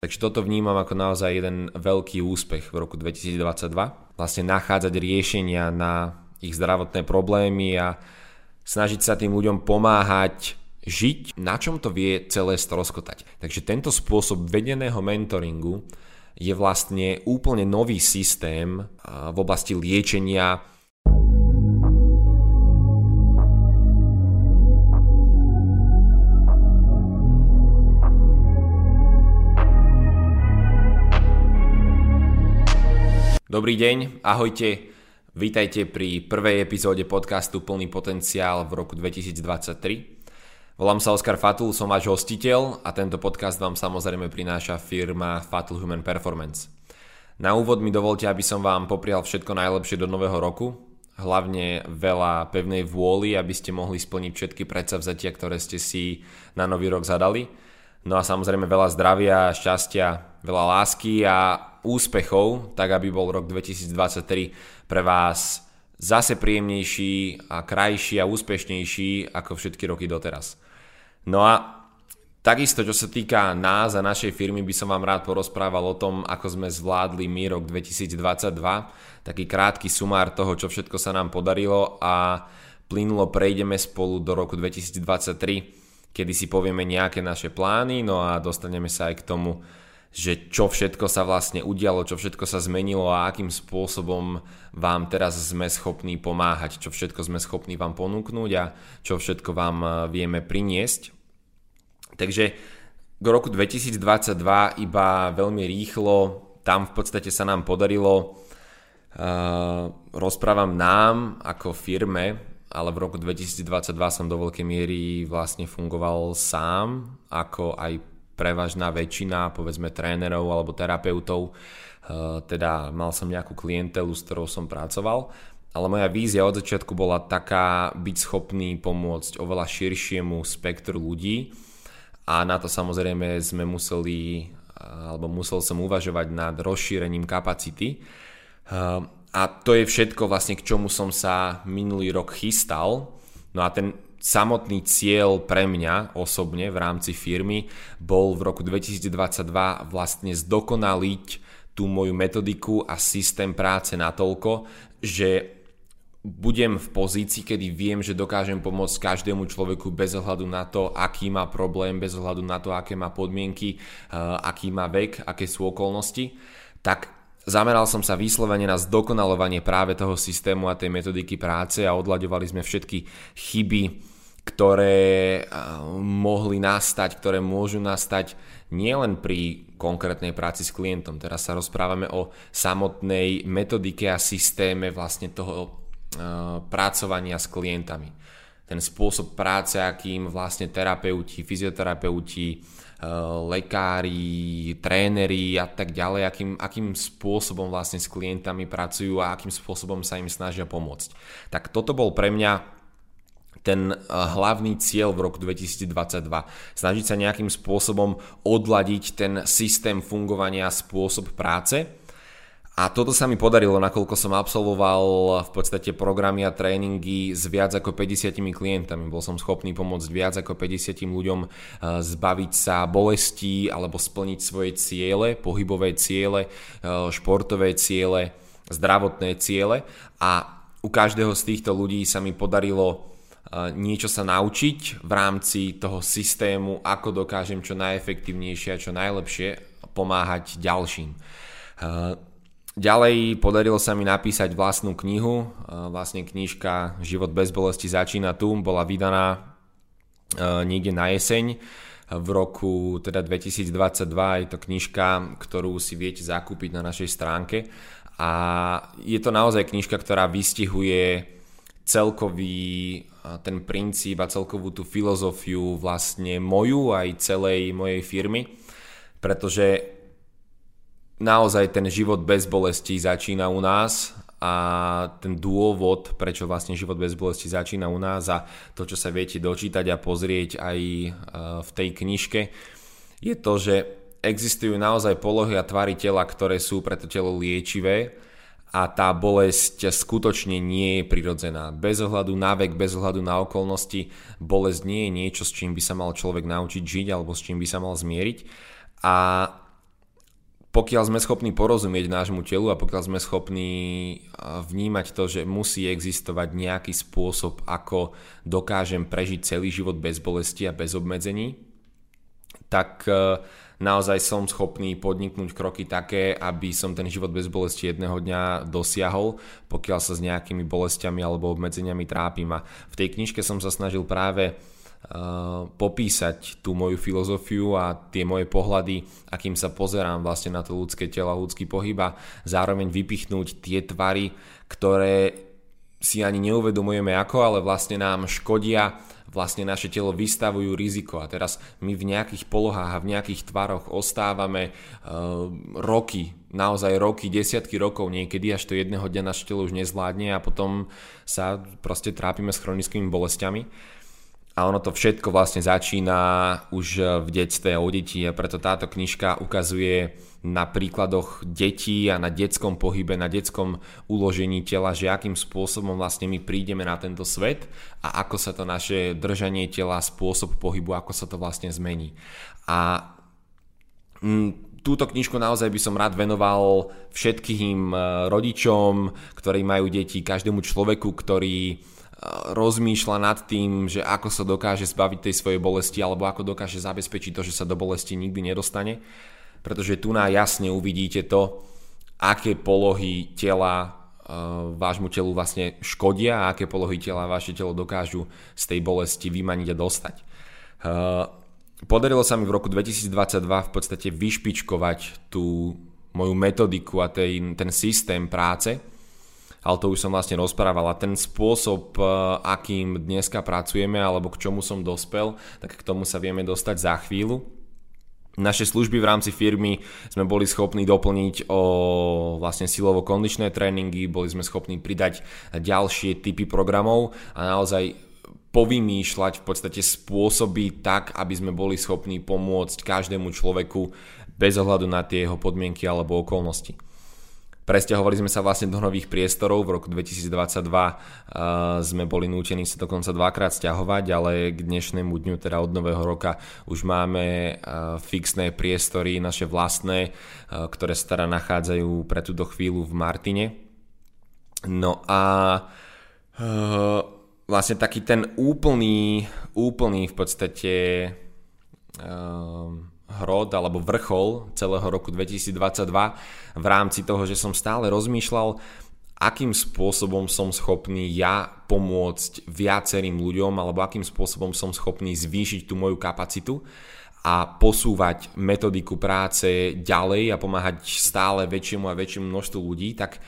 Takže toto vnímam ako naozaj jeden veľký úspech v roku 2022. Vlastne nachádzať riešenia na ich zdravotné problémy a snažiť sa tým ľuďom pomáhať žiť, na čom to vie celé stroskotať. Takže tento spôsob vedeného mentoringu je vlastne úplne nový systém v oblasti liečenia Dobrý deň, ahojte, vítajte pri prvej epizóde podcastu Plný potenciál v roku 2023. Volám sa Oskar Fatul, som váš hostiteľ a tento podcast vám samozrejme prináša firma Fatul Human Performance. Na úvod mi dovolte, aby som vám poprial všetko najlepšie do nového roku, hlavne veľa pevnej vôly, aby ste mohli splniť všetky predsavzatia, ktoré ste si na nový rok zadali. No a samozrejme veľa zdravia, šťastia, veľa lásky a úspechov, tak aby bol rok 2023 pre vás zase príjemnejší a krajší a úspešnejší ako všetky roky doteraz. No a takisto, čo sa týka nás a našej firmy, by som vám rád porozprával o tom, ako sme zvládli my rok 2022, taký krátky sumár toho, čo všetko sa nám podarilo a plynulo prejdeme spolu do roku 2023, kedy si povieme nejaké naše plány, no a dostaneme sa aj k tomu, že čo všetko sa vlastne udialo, čo všetko sa zmenilo a akým spôsobom vám teraz sme schopní pomáhať, čo všetko sme schopní vám ponúknuť a čo všetko vám e, vieme priniesť. Takže k roku 2022 iba veľmi rýchlo, tam v podstate sa nám podarilo, uh, rozprávam nám ako firme, ale v roku 2022 som do veľkej miery vlastne fungoval sám, ako aj prevažná väčšina, povedzme trénerov alebo terapeutov, eh, teda mal som nejakú klientelu, s ktorou som pracoval, ale moja vízia od začiatku bola taká byť schopný pomôcť oveľa širšiemu spektru ľudí a na to samozrejme sme museli, alebo musel som uvažovať nad rozšírením kapacity. Eh, a to je všetko vlastne, k čomu som sa minulý rok chystal. No a ten samotný cieľ pre mňa osobne v rámci firmy bol v roku 2022 vlastne zdokonaliť tú moju metodiku a systém práce natoľko, že budem v pozícii, kedy viem, že dokážem pomôcť každému človeku bez ohľadu na to, aký má problém, bez ohľadu na to, aké má podmienky, eh, aký má vek, aké sú okolnosti, tak Zameral som sa vyslovene na zdokonalovanie práve toho systému a tej metodiky práce a odľaďovali sme všetky chyby, ktoré mohli nastať, ktoré môžu nastať nielen pri konkrétnej práci s klientom. Teraz sa rozprávame o samotnej metodike a systéme vlastne toho pracovania s klientami. Ten spôsob práce, akým vlastne terapeuti, fyzioterapeuti, lekári, tréneri a tak ďalej, akým, akým spôsobom vlastne s klientami pracujú a akým spôsobom sa im snažia pomôcť. Tak toto bol pre mňa ten eh, hlavný cieľ v roku 2022. Snažiť sa nejakým spôsobom odladiť ten systém fungovania spôsob práce a toto sa mi podarilo, nakoľko som absolvoval v podstate programy a tréningy s viac ako 50 klientami. Bol som schopný pomôcť viac ako 50 ľuďom eh, zbaviť sa bolestí alebo splniť svoje ciele, pohybové ciele, eh, športové ciele, zdravotné ciele. A u každého z týchto ľudí sa mi podarilo eh, niečo sa naučiť v rámci toho systému, ako dokážem čo najefektívnejšie a čo najlepšie pomáhať ďalším. Ďalej podarilo sa mi napísať vlastnú knihu, vlastne knižka Život bez bolesti začína tu, bola vydaná e, niekde na jeseň. V roku teda 2022, je to knižka, ktorú si viete zakúpiť na našej stránke. A je to naozaj knižka, ktorá vystihuje celkový ten princíp a celkovú tú filozofiu vlastne moju aj celej mojej firmy, pretože naozaj ten život bez bolesti začína u nás a ten dôvod, prečo vlastne život bez bolesti začína u nás a to, čo sa viete dočítať a pozrieť aj e, v tej knižke, je to, že existujú naozaj polohy a tvary tela, ktoré sú pre to telo liečivé a tá bolesť skutočne nie je prirodzená. Bez ohľadu na vek, bez ohľadu na okolnosti, bolesť nie je niečo, s čím by sa mal človek naučiť žiť alebo s čím by sa mal zmieriť. A pokiaľ sme schopní porozumieť nášmu telu a pokiaľ sme schopní vnímať to, že musí existovať nejaký spôsob, ako dokážem prežiť celý život bez bolesti a bez obmedzení, tak e, naozaj som schopný podniknúť kroky také, aby som ten život bez bolesti jedného dňa dosiahol, pokiaľ sa s nejakými bolestiami alebo obmedzeniami trápim. A v tej knižke som sa snažil práve popísať tú moju filozofiu a tie moje pohľady, akým sa pozerám vlastne na to ľudské telo ľudský pohyb a zároveň vypichnúť tie tvary, ktoré si ani neuvedomujeme ako, ale vlastne nám škodia, vlastne naše telo vystavujú riziko a teraz my v nejakých polohách a v nejakých tvaroch ostávame uh, roky, naozaj roky, desiatky rokov niekedy, až to jedného dňa naše telo už nezvládne a potom sa proste trápime s chronickými bolestiami. A ono to všetko vlastne začína už v detstve u detí a preto táto knižka ukazuje na príkladoch detí a na detskom pohybe, na detskom uložení tela, že akým spôsobom vlastne my prídeme na tento svet a ako sa to naše držanie tela, spôsob pohybu, ako sa to vlastne zmení. A mm, túto knižku naozaj by som rád venoval všetkým eh, rodičom, ktorí majú deti, každému človeku, ktorý rozmýšľa nad tým, že ako sa dokáže zbaviť tej svojej bolesti alebo ako dokáže zabezpečiť to, že sa do bolesti nikdy nedostane. Pretože tu na jasne uvidíte to, aké polohy tela e, vášmu telu vlastne škodia a aké polohy tela vaše telo dokážu z tej bolesti vymaniť a dostať. E, podarilo sa mi v roku 2022 v podstate vyšpičkovať tú moju metodiku a tej, ten systém práce, ale to už som vlastne rozprával. A ten spôsob, e, akým dneska pracujeme, alebo k čomu som dospel, tak k tomu sa vieme dostať za chvíľu. Naše služby v rámci firmy sme boli schopní doplniť o vlastne silovo-kondičné tréningy, boli sme schopní pridať ďalšie typy programov a naozaj povymýšľať v podstate spôsoby tak, aby sme boli schopní pomôcť každému človeku bez ohľadu na tie jeho podmienky alebo okolnosti. Presťahovali sme sa vlastne do nových priestorov, v roku 2022 uh, sme boli nútení sa dokonca dvakrát stiahovať, ale k dnešnému dňu, teda od nového roka, už máme uh, fixné priestory, naše vlastné, uh, ktoré sa teda nachádzajú pre túto chvíľu v Martine. No a vlastne taký ten úplný, úplný v podstate hrod alebo vrchol celého roku 2022 v rámci toho, že som stále rozmýšľal, akým spôsobom som schopný ja pomôcť viacerým ľuďom alebo akým spôsobom som schopný zvýšiť tú moju kapacitu a posúvať metodiku práce ďalej a pomáhať stále väčšiemu a väčšiemu množstvu ľudí, tak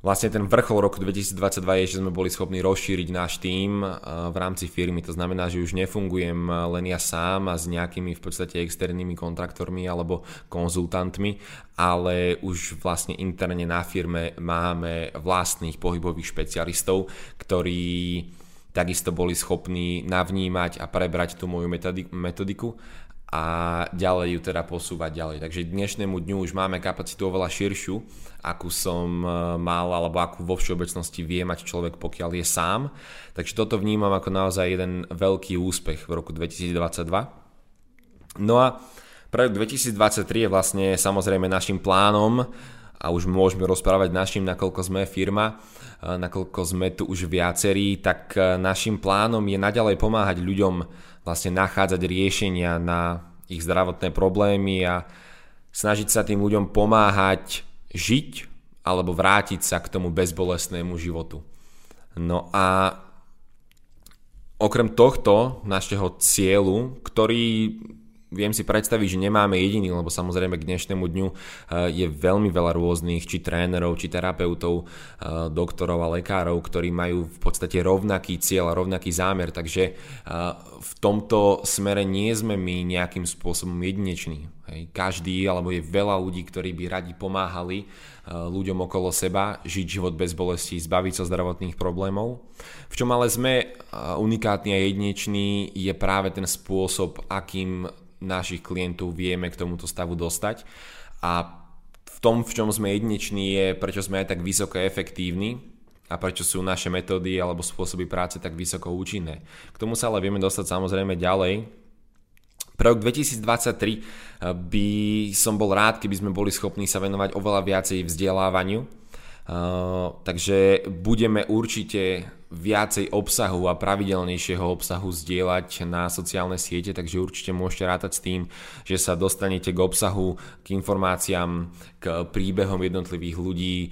Vlastne ten vrchol roku 2022 je, že sme boli schopní rozšíriť náš tím eh, v rámci firmy. To znamená, že už nefungujem len ja sám a s nejakými v podstate externými kontraktormi alebo konzultantmi, ale už vlastne interne na firme máme vlastných pohybových špecialistov, ktorí takisto boli schopní navnímať a prebrať tú moju metodiku a ďalej ju teda posúvať ďalej. Takže dnešnému dňu už máme kapacitu oveľa širšiu, akú som e, mal alebo akú vo všeobecnosti vie mať človek, pokiaľ je sám. Takže toto vnímam ako naozaj jeden veľký úspech v roku 2022. No a pre rok 2023 je vlastne samozrejme našim plánom a už môžeme rozprávať našim, nakoľko sme firma, e, nakoľko sme tu už viacerí, tak e, našim plánom je naďalej pomáhať ľuďom vlastne nachádzať riešenia na ich zdravotné problémy a snažiť sa tým ľuďom pomáhať žiť alebo vrátiť sa k tomu bezbolestnému životu. No a okrem tohto našeho cieľu, ktorý viem si predstaviť, že nemáme jediný, lebo samozrejme k dnešnému dňu eh, je veľmi veľa rôznych, či trénerov, či terapeutov, eh, doktorov a lekárov, ktorí majú v podstate rovnaký cieľ a rovnaký zámer, takže eh, v tomto smere nie sme my nejakým spôsobom jedineční. Každý, alebo je veľa ľudí, ktorí by radi pomáhali ľuďom okolo seba žiť život bez bolesti, zbaviť sa zdravotných problémov. V čom ale sme unikátni a jedineční je práve ten spôsob, akým našich klientov vieme k tomuto stavu dostať a v tom, v čom sme jedineční je, prečo sme aj tak vysoko efektívni a prečo sú naše metódy alebo spôsoby práce tak vysoko účinné. K tomu sa ale vieme dostať samozrejme ďalej, Pre rok 2023 by som bol rád, keby sme boli schopní sa venovať oveľa viacej vzdelávaniu. Takže budeme určite viacej obsahu a pravidelnejšieho obsahu zdieľať na sociálne siete, takže určite môžete rátať s tým, že sa dostanete k obsahu, k informáciám, k príbehom jednotlivých ľudí, e,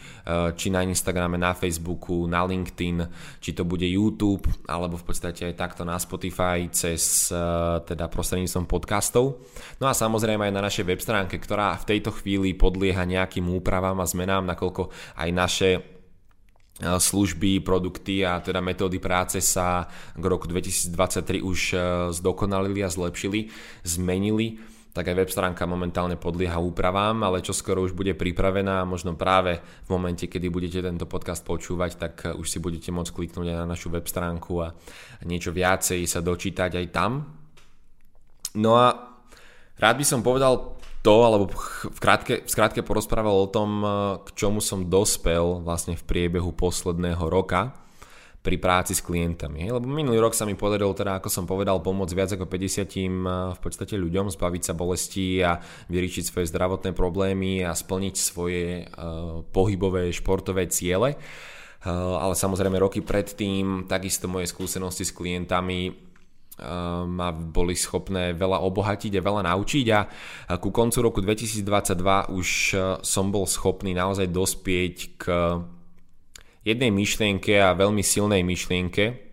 či na Instagrame, na Facebooku, na LinkedIn, či to bude YouTube, alebo v podstate aj takto na Spotify cez e, teda prostredníctvom podcastov. No a samozrejme aj na našej web stránke, ktorá v tejto chvíli podlieha nejakým úpravám a zmenám, nakoľko aj naše služby, produkty a teda metódy práce sa k roku 2023 už e, zdokonalili a zlepšili, zmenili, tak aj web stránka momentálne podlieha úpravám, ale čo skoro už bude pripravená, možno práve v momente, kedy budete tento podcast počúvať, tak e, už si budete môcť kliknúť aj na našu web stránku a niečo viacej sa dočítať aj tam. No a rád by som povedal to, alebo v krátke, v krátke porozprával o tom, eh, k čomu som dospel vlastne v priebehu posledného roka pri práci s klientami. Lebo minulý rok sa mi podarilo, teda ako som povedal, pomôcť viac ako 50 eh, v podstate ľuďom zbaviť sa bolesti a vyriešiť svoje zdravotné problémy a splniť svoje uh, pohybové športové ciele. Ale samozrejme roky predtým, takisto moje skúsenosti s klientami ma boli schopné veľa obohatiť a veľa naučiť a ku koncu roku 2022 už e, som bol schopný naozaj dospieť k jednej myšlienke a veľmi silnej myšlienke.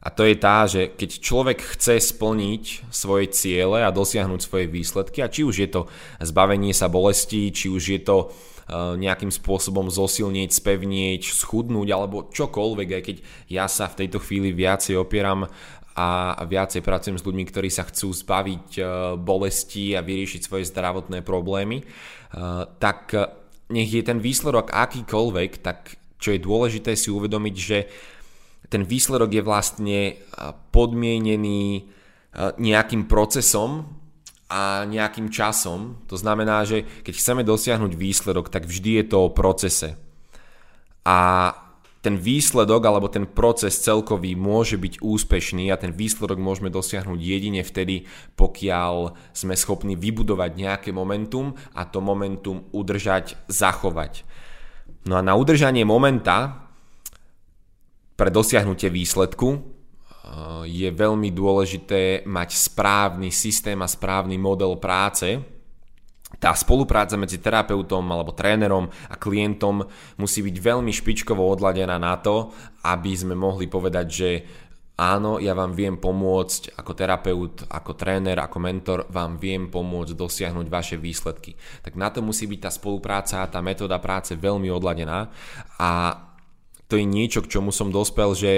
A to je tá, že keď človek chce splniť svoje ciele a dosiahnuť svoje výsledky a či už je to zbavenie sa bolestí, či už je to nejakým spôsobom zosilnieť, spevnieť, schudnúť alebo čokoľvek, aj keď ja sa v tejto chvíli viacej opieram a viacej pracujem s ľuďmi, ktorí sa chcú zbaviť eh, bolesti a vyriešiť svoje zdravotné problémy, eh, tak nech je ten výsledok akýkoľvek, tak čo je dôležité si uvedomiť, že ten výsledok je vlastne podmienený nejakým procesom, a nejakým časom. To znamená, že keď chceme dosiahnuť výsledok, tak vždy je to o procese. A ten výsledok alebo ten proces celkový môže byť úspešný a ten výsledok môžeme dosiahnuť jedine vtedy, pokiaľ sme schopní vybudovať nejaké momentum a to momentum udržať, zachovať. No a na udržanie momenta pre dosiahnutie výsledku je veľmi dôležité mať správny systém a správny model práce. Tá spolupráca medzi terapeutom alebo trénerom a klientom musí byť veľmi špičkovo odladená na to, aby sme mohli povedať, že áno, ja vám viem pomôcť ako terapeut, ako tréner, ako mentor, vám viem pomôcť dosiahnuť vaše výsledky. Tak na to musí byť tá spolupráca tá metóda práce veľmi odladená a to je niečo, k čomu som dospel, že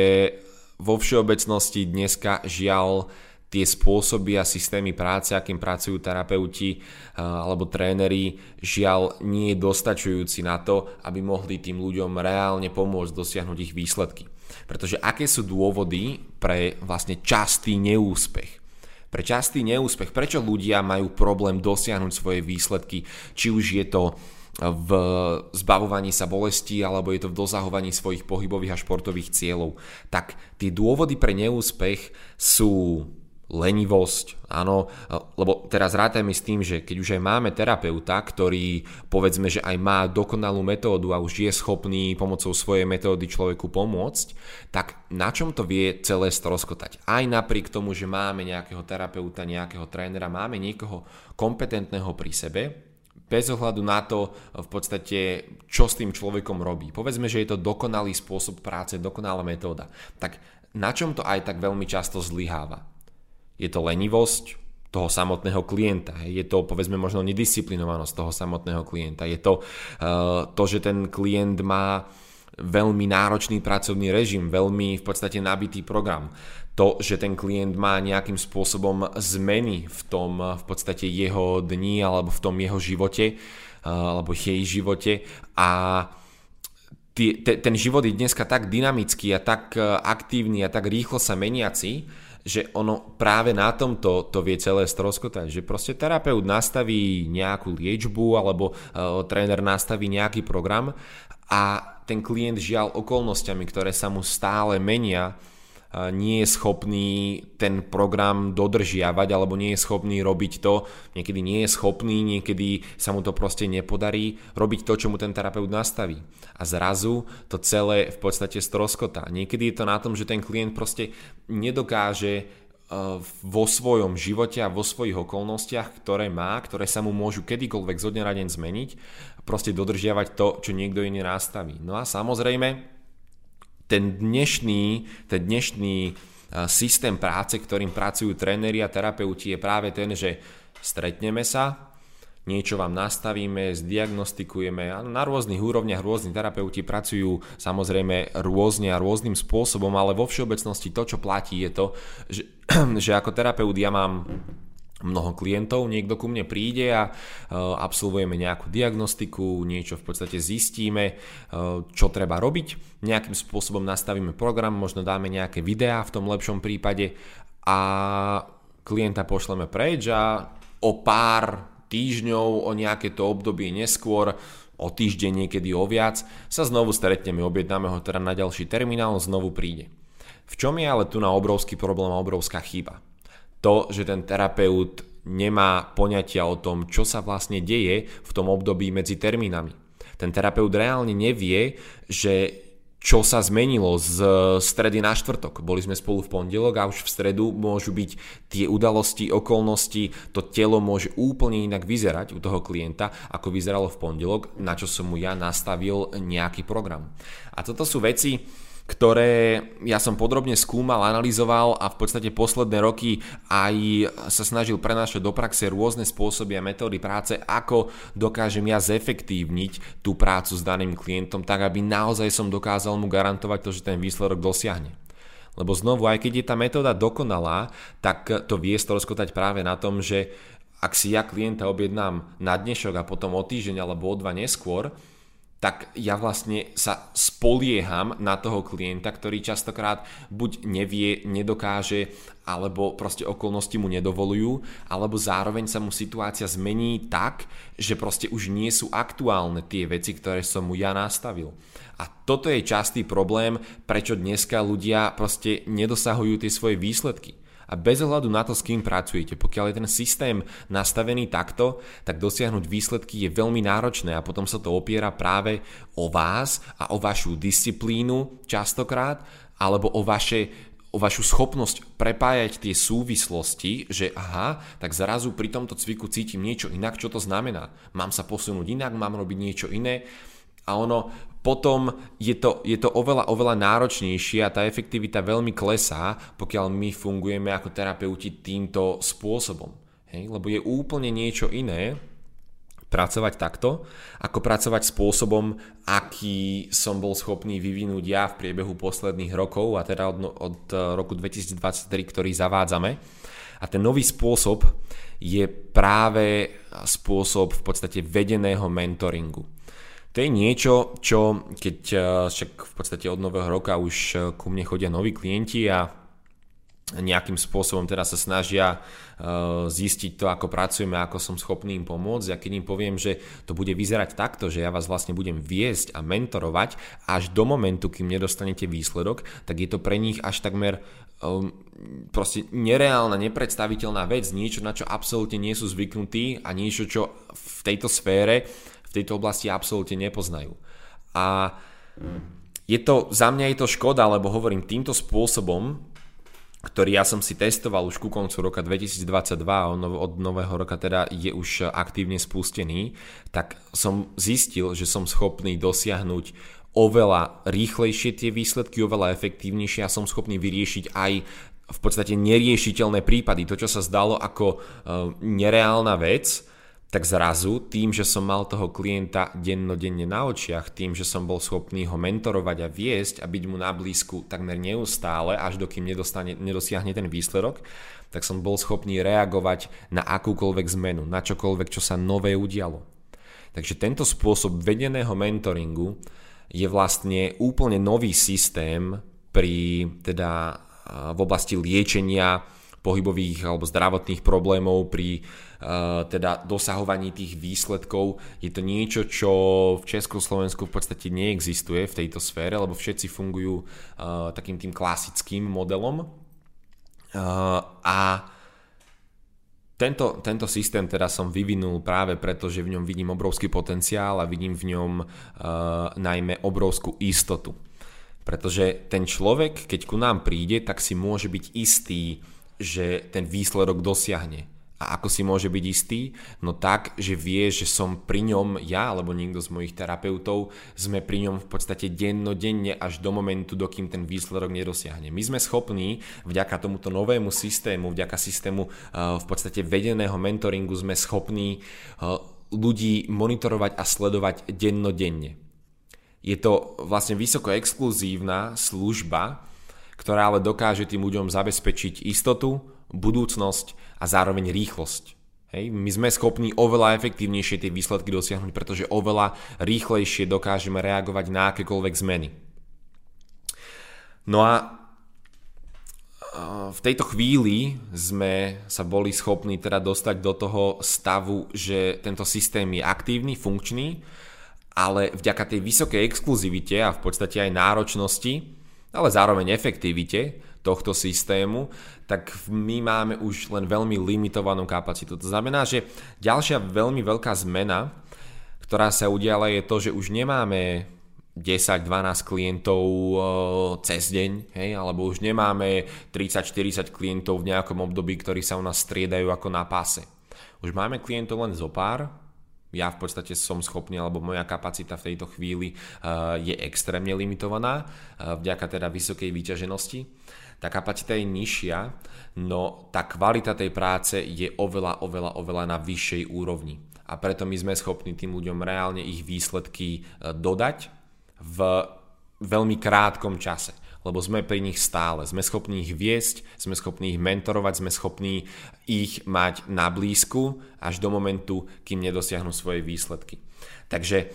vo všeobecnosti dneska žiaľ tie spôsoby a systémy práce, akým pracujú terapeuti alebo tréneri, žiaľ nie je dostačujúci na to, aby mohli tým ľuďom reálne pomôcť dosiahnuť ich výsledky. Pretože aké sú dôvody pre vlastne častý neúspech? Pre častý neúspech, prečo ľudia majú problém dosiahnuť svoje výsledky, či už je to v zbavovaní sa bolesti alebo je to v dosahovaní svojich pohybových a športových cieľov. Tak tie dôvody pre neúspech sú lenivosť, áno, lebo teraz rátajme s tým, že keď už aj máme terapeuta, ktorý povedzme, že aj má dokonalú metódu a už je schopný pomocou svojej metódy človeku pomôcť, tak na čom to vie celé stroskotať? Aj napriek tomu, že máme nejakého terapeuta, nejakého trénera, máme niekoho kompetentného pri sebe, bez ohľadu na to v podstate, čo s tým človekom robí. Povedzme, že je to dokonalý spôsob práce, dokonalá metóda. Tak na čom to aj tak veľmi často zlyháva? Je to lenivosť toho samotného klienta, je to povedzme možno nedisciplinovanosť toho samotného klienta, je to uh, to, že ten klient má veľmi náročný pracovný režim, veľmi v podstate nabitý program. To, že ten klient má nejakým spôsobom zmeny v tom v podstate jeho dni alebo v tom jeho živote alebo jej živote a ten život je dneska tak dynamický a tak e, aktívny a tak rýchlo sa meniaci, že ono práve na tomto to vie celé stroskotať, že proste terapeut nastaví nejakú liečbu alebo uh, tréner nastaví nejaký program a ten klient žiaľ okolnostiami, ktoré sa mu stále menia, nie je schopný ten program dodržiavať alebo nie je schopný robiť to, niekedy nie je schopný, niekedy sa mu to proste nepodarí robiť to, čo mu ten terapeut nastaví. A zrazu to celé v podstate stroskotá. Niekedy je to na tom, že ten klient proste nedokáže vo svojom živote a vo svojich okolnostiach, ktoré má, ktoré sa mu môžu kedykoľvek zo dňa na deň zmeniť, proste dodržiavať to, čo niekto iný nastaví. No a samozrejme, ten dnešný, ten dnešný systém práce, ktorým pracujú tréneri a terapeuti je práve ten, že stretneme sa, niečo vám nastavíme, zdiagnostikujeme a na rôznych úrovniach rôzni terapeuti pracujú samozrejme rôzne a rôznym spôsobom, ale vo všeobecnosti to, čo platí je to, že, že ako terapeut ja mám mnoho klientov, niekto ku mne príde a uh, absolvujeme nejakú diagnostiku, niečo v podstate zistíme, uh, čo treba robiť, nejakým spôsobom nastavíme program, možno dáme nejaké videá v tom lepšom prípade a klienta pošleme preč a o pár týždňov, o nejaké to obdobie neskôr, o týždeň niekedy o viac, sa znovu stretneme, objednáme ho teda na ďalší terminál, znovu príde. V čom je ale tu na obrovský problém a obrovská chyba? To, že ten terapeut nemá poňatia o tom, čo sa vlastne deje v tom období medzi termínami. Ten terapeut reálne nevie, že čo sa zmenilo z stredy na štvrtok. Boli sme spolu v pondelok a už v stredu môžu byť tie udalosti, okolnosti, to telo môže úplne inak vyzerať u toho klienta, ako vyzeralo v pondelok, na čo som mu ja nastavil nejaký program. A toto sú veci, ktoré ja som podrobne skúmal, analyzoval a v podstate posledné roky aj sa snažil prenášať do praxe rôzne spôsoby a metódy práce, ako dokážem ja zefektívniť tú prácu s daným klientom, tak aby naozaj som dokázal mu garantovať to, že ten výsledok dosiahne. Lebo znovu, aj keď je tá metóda dokonalá, tak to vie stroskotať práve na tom, že ak si ja klienta objednám na dnešok a potom o týždeň alebo o dva neskôr, tak ja vlastne sa spolieham na toho klienta, ktorý častokrát buď nevie, nedokáže, alebo proste okolnosti mu nedovolujú, alebo zároveň sa mu situácia zmení tak, že proste už nie sú aktuálne tie veci, ktoré som mu ja nastavil. A toto je častý problém, prečo dneska ľudia proste nedosahujú tie svoje výsledky. A bez ohľadu na to, s kým pracujete, pokiaľ je ten systém nastavený takto, tak dosiahnuť výsledky je veľmi náročné a potom sa to opiera práve o vás a o vašu disciplínu častokrát, alebo o vaše o vašu schopnosť prepájať tie súvislosti, že aha, tak zrazu pri tomto cviku cítim niečo inak, čo to znamená. Mám sa posunúť inak, mám robiť niečo iné a ono potom je to, je to oveľa, oveľa náročnejšie a tá efektivita veľmi klesá, pokiaľ my fungujeme ako terapeuti týmto spôsobom. Hej? Lebo je úplne niečo iné pracovať takto, ako pracovať spôsobom, aký som bol schopný vyvinúť ja v priebehu posledných rokov, a teda od, no, od roku 2023, ktorý zavádzame. A ten nový spôsob je práve spôsob v podstate vedeného mentoringu. To je niečo, čo keď eh, však v podstate od nového roka už eh, ku mne chodia noví klienti a nejakým spôsobom teda sa snažia eh, zistiť to, ako pracujeme, ako som schopný im pomôcť. A keď im poviem, že to bude vyzerať takto, že ja vás vlastne budem viesť a mentorovať až do momentu, kým nedostanete výsledok, tak je to pre nich až takmer um, proste nereálna, nepredstaviteľná vec, niečo, na čo absolútne nie sú zvyknutí a niečo, čo v tejto sfére v tejto oblasti absolútne nepoznajú. A je to, za mňa je to škoda, lebo hovorím týmto spôsobom, ktorý ja som si testoval už ku koncu roka 2022 a od nového roka teda je už aktívne spustený, tak som zistil, že som schopný dosiahnuť oveľa rýchlejšie tie výsledky, oveľa efektívnejšie a som schopný vyriešiť aj v podstate neriešiteľné prípady. To, čo sa zdalo ako uh, nereálna vec, tak zrazu tým, že som mal toho klienta dennodenne na očiach, tým, že som bol schopný ho mentorovať a viesť a byť mu na blízku takmer neustále, až dokým nedostane, nedosiahne ten výsledok, tak som bol schopný reagovať na akúkoľvek zmenu, na čokoľvek, čo sa nové udialo. Takže tento spôsob vedeného mentoringu je vlastne úplne nový systém pri teda v oblasti liečenia pohybových alebo zdravotných problémov, pri uh, teda dosahovaní tých výsledkov. Je to niečo, čo v Československu v podstate neexistuje v tejto sfére, lebo všetci fungujú uh, takým tým klasickým modelom. Uh, a tento, tento systém teda som vyvinul práve preto, že v ňom vidím obrovský potenciál a vidím v ňom uh, najmä obrovskú istotu. Pretože ten človek, keď ku nám príde, tak si môže byť istý, že ten výsledok dosiahne. A ako si môže byť istý? No tak, že vie, že som pri ňom, ja alebo niekto z mojich terapeutov, sme pri ňom v podstate dennodenne až do momentu, dokým ten výsledok nedosiahne. My sme schopní, vďaka tomuto novému systému, vďaka systému uh, v podstate vedeného mentoringu, sme schopní uh, ľudí monitorovať a sledovať dennodenne. Je to vlastne vysoko exkluzívna služba, ktorá ale dokáže tým ľuďom zabezpečiť istotu, budúcnosť a zároveň rýchlosť. Hej, my sme schopní oveľa efektívnejšie tie výsledky dosiahnuť, pretože oveľa rýchlejšie dokážeme reagovať na akékoľvek zmeny. No a v tejto chvíli sme sa boli schopní teda dostať do toho stavu, že tento systém je aktívny, funkčný ale vďaka tej vysokej exkluzivite a v podstate aj náročnosti, ale zároveň efektivite tohto systému, tak my máme už len veľmi limitovanú kapacitu. To znamená, že ďalšia veľmi veľká zmena, ktorá sa udiala je to, že už nemáme 10-12 klientov cez deň, hej, alebo už nemáme 30-40 klientov v nejakom období, ktorí sa u nás striedajú ako na páse. Už máme klientov len zo pár, ja v podstate som schopný, alebo moja kapacita v tejto chvíli uh, je extrémne limitovaná uh, vďaka teda vysokej výťaženosti. Tá kapacita je nižšia, no tá kvalita tej práce je oveľa, oveľa, oveľa na vyššej úrovni. A preto my sme schopní tým ľuďom reálne ich výsledky uh, dodať v veľmi krátkom čase lebo sme pri nich stále. Sme schopní ich viesť, sme schopní ich mentorovať, sme schopní ich mať na blízku až do momentu, kým nedosiahnu svoje výsledky. Takže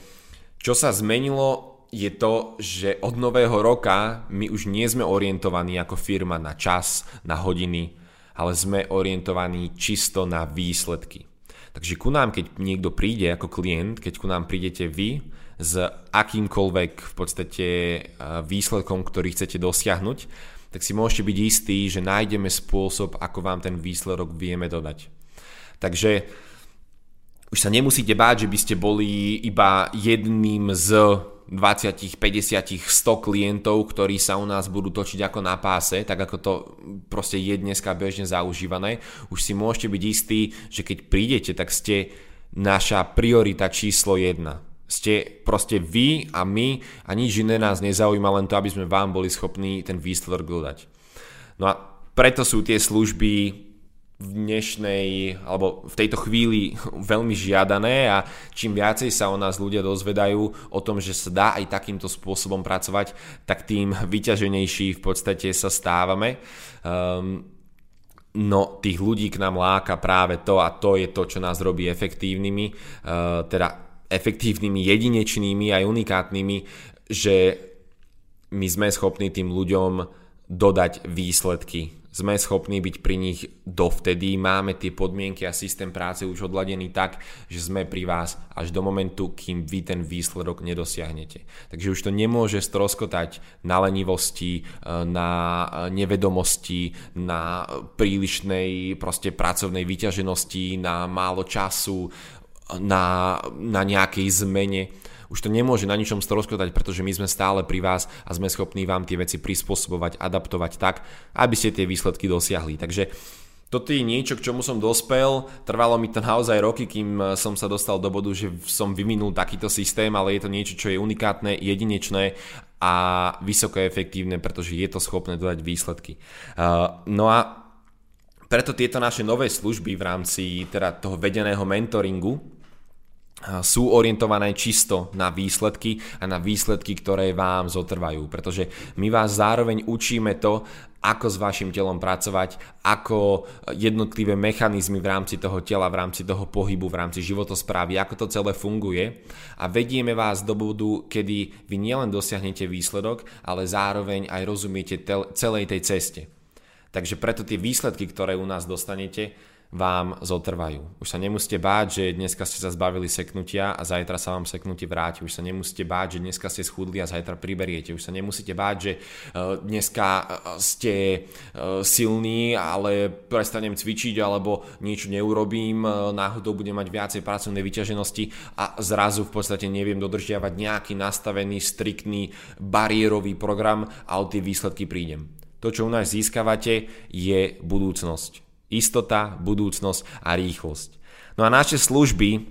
čo sa zmenilo je to, že od nového roka my už nie sme orientovaní ako firma na čas, na hodiny, ale sme orientovaní čisto na výsledky. Takže ku nám, keď niekto príde ako klient, keď ku nám prídete vy, s akýmkoľvek v podstate e, výsledkom, ktorý chcete dosiahnuť, tak si môžete byť istí, že nájdeme spôsob, ako vám ten výsledok vieme dodať. Takže už sa nemusíte báť, že by ste boli iba jedným z 20, 50, 100 klientov, ktorí sa u nás budú točiť ako na páse, tak ako to proste je dneska bežne zaužívané. Už si môžete byť istí, že keď prídete, tak ste naša priorita číslo 1 ste proste vy a my a nič iné nás nezaujíma, len to, aby sme vám boli schopní ten výsledok dodať. No a preto sú tie služby v dnešnej, alebo v tejto chvíli veľmi žiadané a čím viacej sa o nás ľudia dozvedajú o tom, že sa dá aj takýmto spôsobom pracovať, tak tým vyťaženejší v podstate sa stávame. Um, no tých ľudí k nám láka práve to a to je to, čo nás robí efektívnymi, uh, teda efektívnymi, jedinečnými aj unikátnymi, že my sme schopní tým ľuďom dodať výsledky. Sme schopní byť pri nich dovtedy, máme tie podmienky a systém práce už odladený tak, že sme pri vás až do momentu, kým vy ten výsledok nedosiahnete. Takže už to nemôže stroskotať na lenivosti, na nevedomosti, na prílišnej proste pracovnej vyťaženosti, na málo času, na, na nejakej zmene. Už to nemôže na ničom stroskotať, pretože my sme stále pri vás a sme schopní vám tie veci prispôsobovať, adaptovať tak, aby ste tie výsledky dosiahli. Takže toto je niečo, k čomu som dospel. Trvalo mi to naozaj roky, kým som sa dostal do bodu, že som vyvinul takýto systém, ale je to niečo, čo je unikátne, jedinečné a vysoko efektívne, pretože je to schopné dodať výsledky. Uh, no a preto tieto naše nové služby v rámci teda toho vedeného mentoringu, sú orientované čisto na výsledky a na výsledky, ktoré vám zotrvajú. Pretože my vás zároveň učíme to, ako s vašim telom pracovať, ako jednotlivé mechanizmy v rámci toho tela, v rámci toho pohybu, v rámci životosprávy, ako to celé funguje a vedieme vás do bodu, kedy vy nielen dosiahnete výsledok, ale zároveň aj rozumiete tel- celej tej ceste. Takže preto tie výsledky, ktoré u nás dostanete, vám zotrvajú. Už sa nemusíte báť, že dneska ste sa zbavili seknutia a zajtra sa vám seknutie vráti. Už sa nemusíte báť, že dneska ste schudli a zajtra priberiete. Už sa nemusíte báť, že e, dneska e, ste e, silní, ale prestanem cvičiť alebo niečo neurobím, náhodou budem mať viacej pracovnej vyťaženosti a zrazu v podstate neviem dodržiavať nejaký nastavený, striktný, bariérový program a o tie výsledky prídem. To, čo u nás získavate, je budúcnosť Istota, budúcnosť a rýchlosť. No a naše služby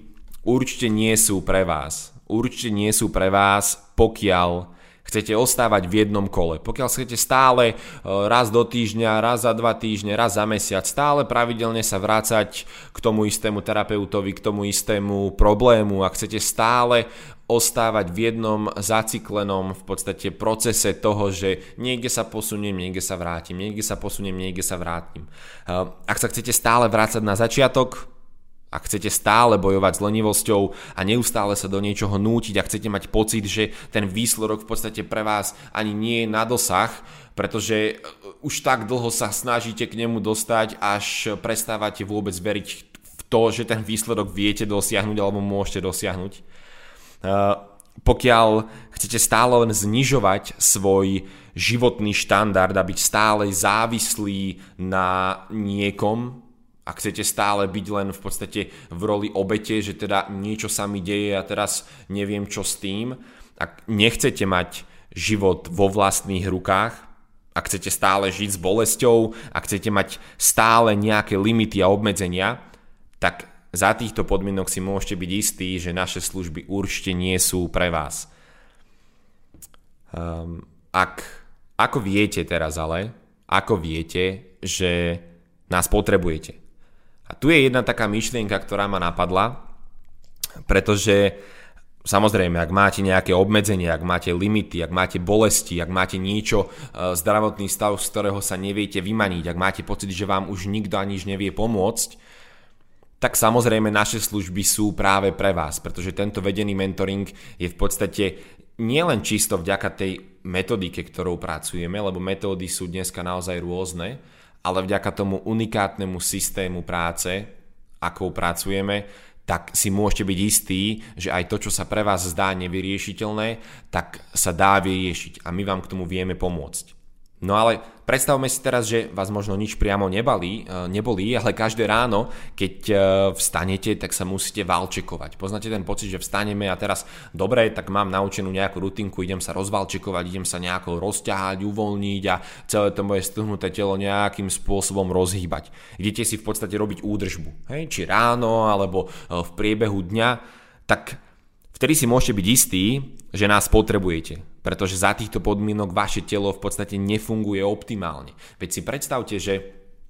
určite nie sú pre vás. Určite nie sú pre vás, pokiaľ chcete ostávať v jednom kole. Pokiaľ chcete stále e, raz do týždňa, raz za dva týždne, raz za mesiac, stále pravidelne sa vrácať k tomu istému terapeutovi, k tomu istému problému a chcete stále ostávať v jednom zaciklenom v podstate procese toho, že niekde sa posuniem, niekde sa vrátim, niekde sa posuniem, niekde sa vrátim. Eh, ak sa chcete stále vrácať na začiatok, ak chcete stále bojovať s lenivosťou a neustále sa do niečoho nútiť a chcete mať pocit, že ten výsledok v podstate pre vás ani nie je na dosah, pretože eh, už tak dlho sa snažíte k nemu dostať, až prestávate vôbec veriť v to, že ten výsledok viete dosiahnuť alebo môžete dosiahnuť pokiaľ chcete stále len znižovať svoj životný štandard a byť stále závislí na niekom, a chcete stále byť len v podstate v roli obete, že teda niečo sa mi deje a teraz neviem čo s tým, ak nechcete mať život vo vlastných rukách, ak chcete stále žiť s bolesťou, ak chcete mať stále nejaké limity a obmedzenia, tak za týchto podmienok si môžete byť istí, že naše služby určite nie sú pre vás. Um, ak, ako viete teraz ale, ako viete, že nás potrebujete? A tu je jedna taká myšlienka, ktorá ma napadla, pretože Samozrejme, ak máte nejaké obmedzenie, ak máte limity, ak máte bolesti, ak máte niečo, e, zdravotný stav, z ktorého sa neviete vymaniť, ak máte pocit, že vám už nikto aniž nevie pomôcť, tak samozrejme naše služby sú práve pre vás, pretože tento vedený mentoring je v podstate nielen čisto vďaka tej metodike, ktorou pracujeme, lebo metódy sú dneska naozaj rôzne, ale vďaka tomu unikátnemu systému práce, akou pracujeme, tak si môžete byť istí, že aj to, čo sa pre vás zdá nevyriešiteľné, tak sa dá vyriešiť a my vám k tomu vieme pomôcť. No ale predstavme si teraz, že vás možno nič priamo nebalí, e, nebolí, ale každé ráno, keď e, vstanete, tak sa musíte valčekovať. Poznáte ten pocit, že vstaneme a teraz, dobre, tak mám naučenú nejakú rutinku, idem sa rozvalčekovať, idem sa nejako rozťahať, uvoľniť a celé to moje stuhnuté telo nejakým spôsobom rozhýbať. Idete si v podstate robiť údržbu, hej? či ráno, alebo e, v priebehu dňa, tak vtedy si môžete byť istí, že nás potrebujete, pretože za týchto podmienok vaše telo v podstate nefunguje optimálne. Veď si predstavte, že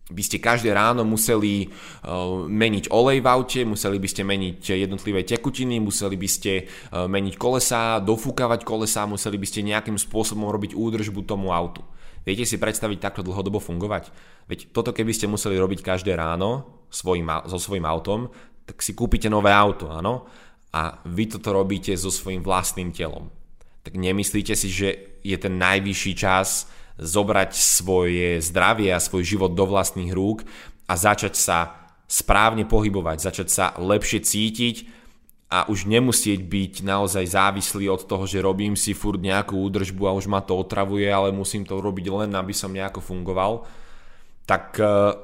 by ste každé ráno museli uh, meniť olej v aute, museli by ste meniť jednotlivé tekutiny, museli by ste uh, meniť kolesá, dofúkavať kolesá, museli by ste nejakým spôsobom robiť údržbu tomu autu. Viete si predstaviť takto dlhodobo fungovať? Veď toto keby ste museli robiť každé ráno svojim, so svojím autom, tak si kúpite nové auto, áno? a vy toto robíte so svojím vlastným telom. Tak nemyslíte si, že je ten najvyšší čas zobrať svoje zdravie a svoj život do vlastných rúk a začať sa správne pohybovať, začať sa lepšie cítiť a už nemusieť byť naozaj závislý od toho, že robím si furt nejakú údržbu a už ma to otravuje, ale musím to robiť len, aby som nejako fungoval, tak uh,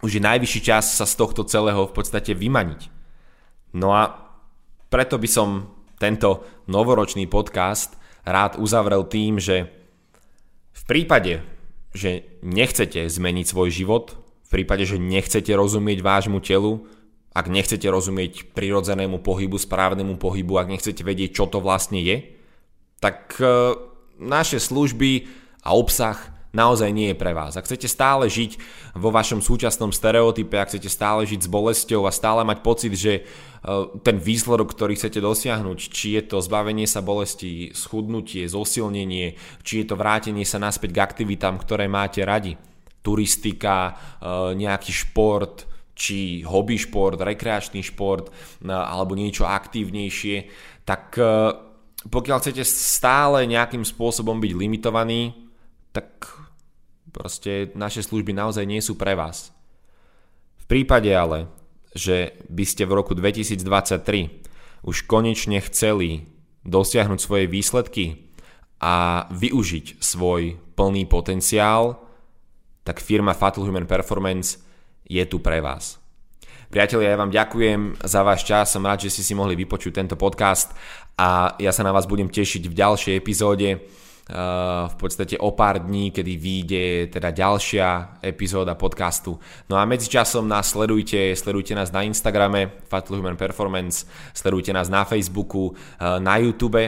už je najvyšší čas sa z tohto celého v podstate vymaniť. No a preto by som tento novoročný podcast rád uzavrel tým, že v prípade, že nechcete zmeniť svoj život, v prípade, že nechcete rozumieť vášmu telu, ak nechcete rozumieť prirodzenému pohybu, správnemu pohybu, ak nechcete vedieť, čo to vlastne je, tak e, naše služby a obsah naozaj nie je pre vás. Ak chcete stále žiť vo vašom súčasnom stereotype, ak chcete stále žiť s bolesťou a stále mať pocit, že e, ten výsledok, ktorý chcete dosiahnuť, či je to zbavenie sa bolesti, schudnutie, zosilnenie, či je to vrátenie sa naspäť k aktivitám, ktoré máte radi, turistika, e, nejaký šport, či hobby šport, rekreačný šport e, alebo niečo aktívnejšie, tak pokiaľ chcete stále nejakým spôsobom byť limitovaní, tak Proste naše služby naozaj nie sú pre vás. V prípade ale, že by ste v roku 2023 už konečne chceli dosiahnuť svoje výsledky a využiť svoj plný potenciál, tak firma Fatal Human Performance je tu pre vás. Priatelia, ja vám ďakujem za váš čas, som rád, že ste si mohli vypočuť tento podcast a ja sa na vás budem tešiť v ďalšej epizóde v podstate o pár dní, kedy vyjde teda ďalšia epizóda podcastu. No a medzičasom nás sledujte, sledujte nás na Instagrame Fatal Human Performance, sledujte nás na Facebooku, na YouTube,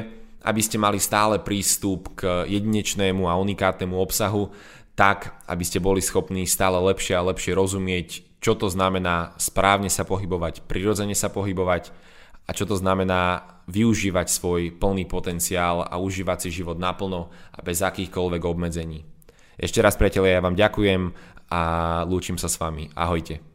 aby ste mali stále prístup k jedinečnému a unikátnemu obsahu, tak aby ste boli schopní stále lepšie a lepšie rozumieť, čo to znamená správne sa pohybovať, prirodzene sa pohybovať a čo to znamená využívať svoj plný potenciál a užívať si život naplno a bez akýchkoľvek obmedzení. Ešte raz priatelia, ja vám ďakujem a lúčim sa s vami. Ahojte.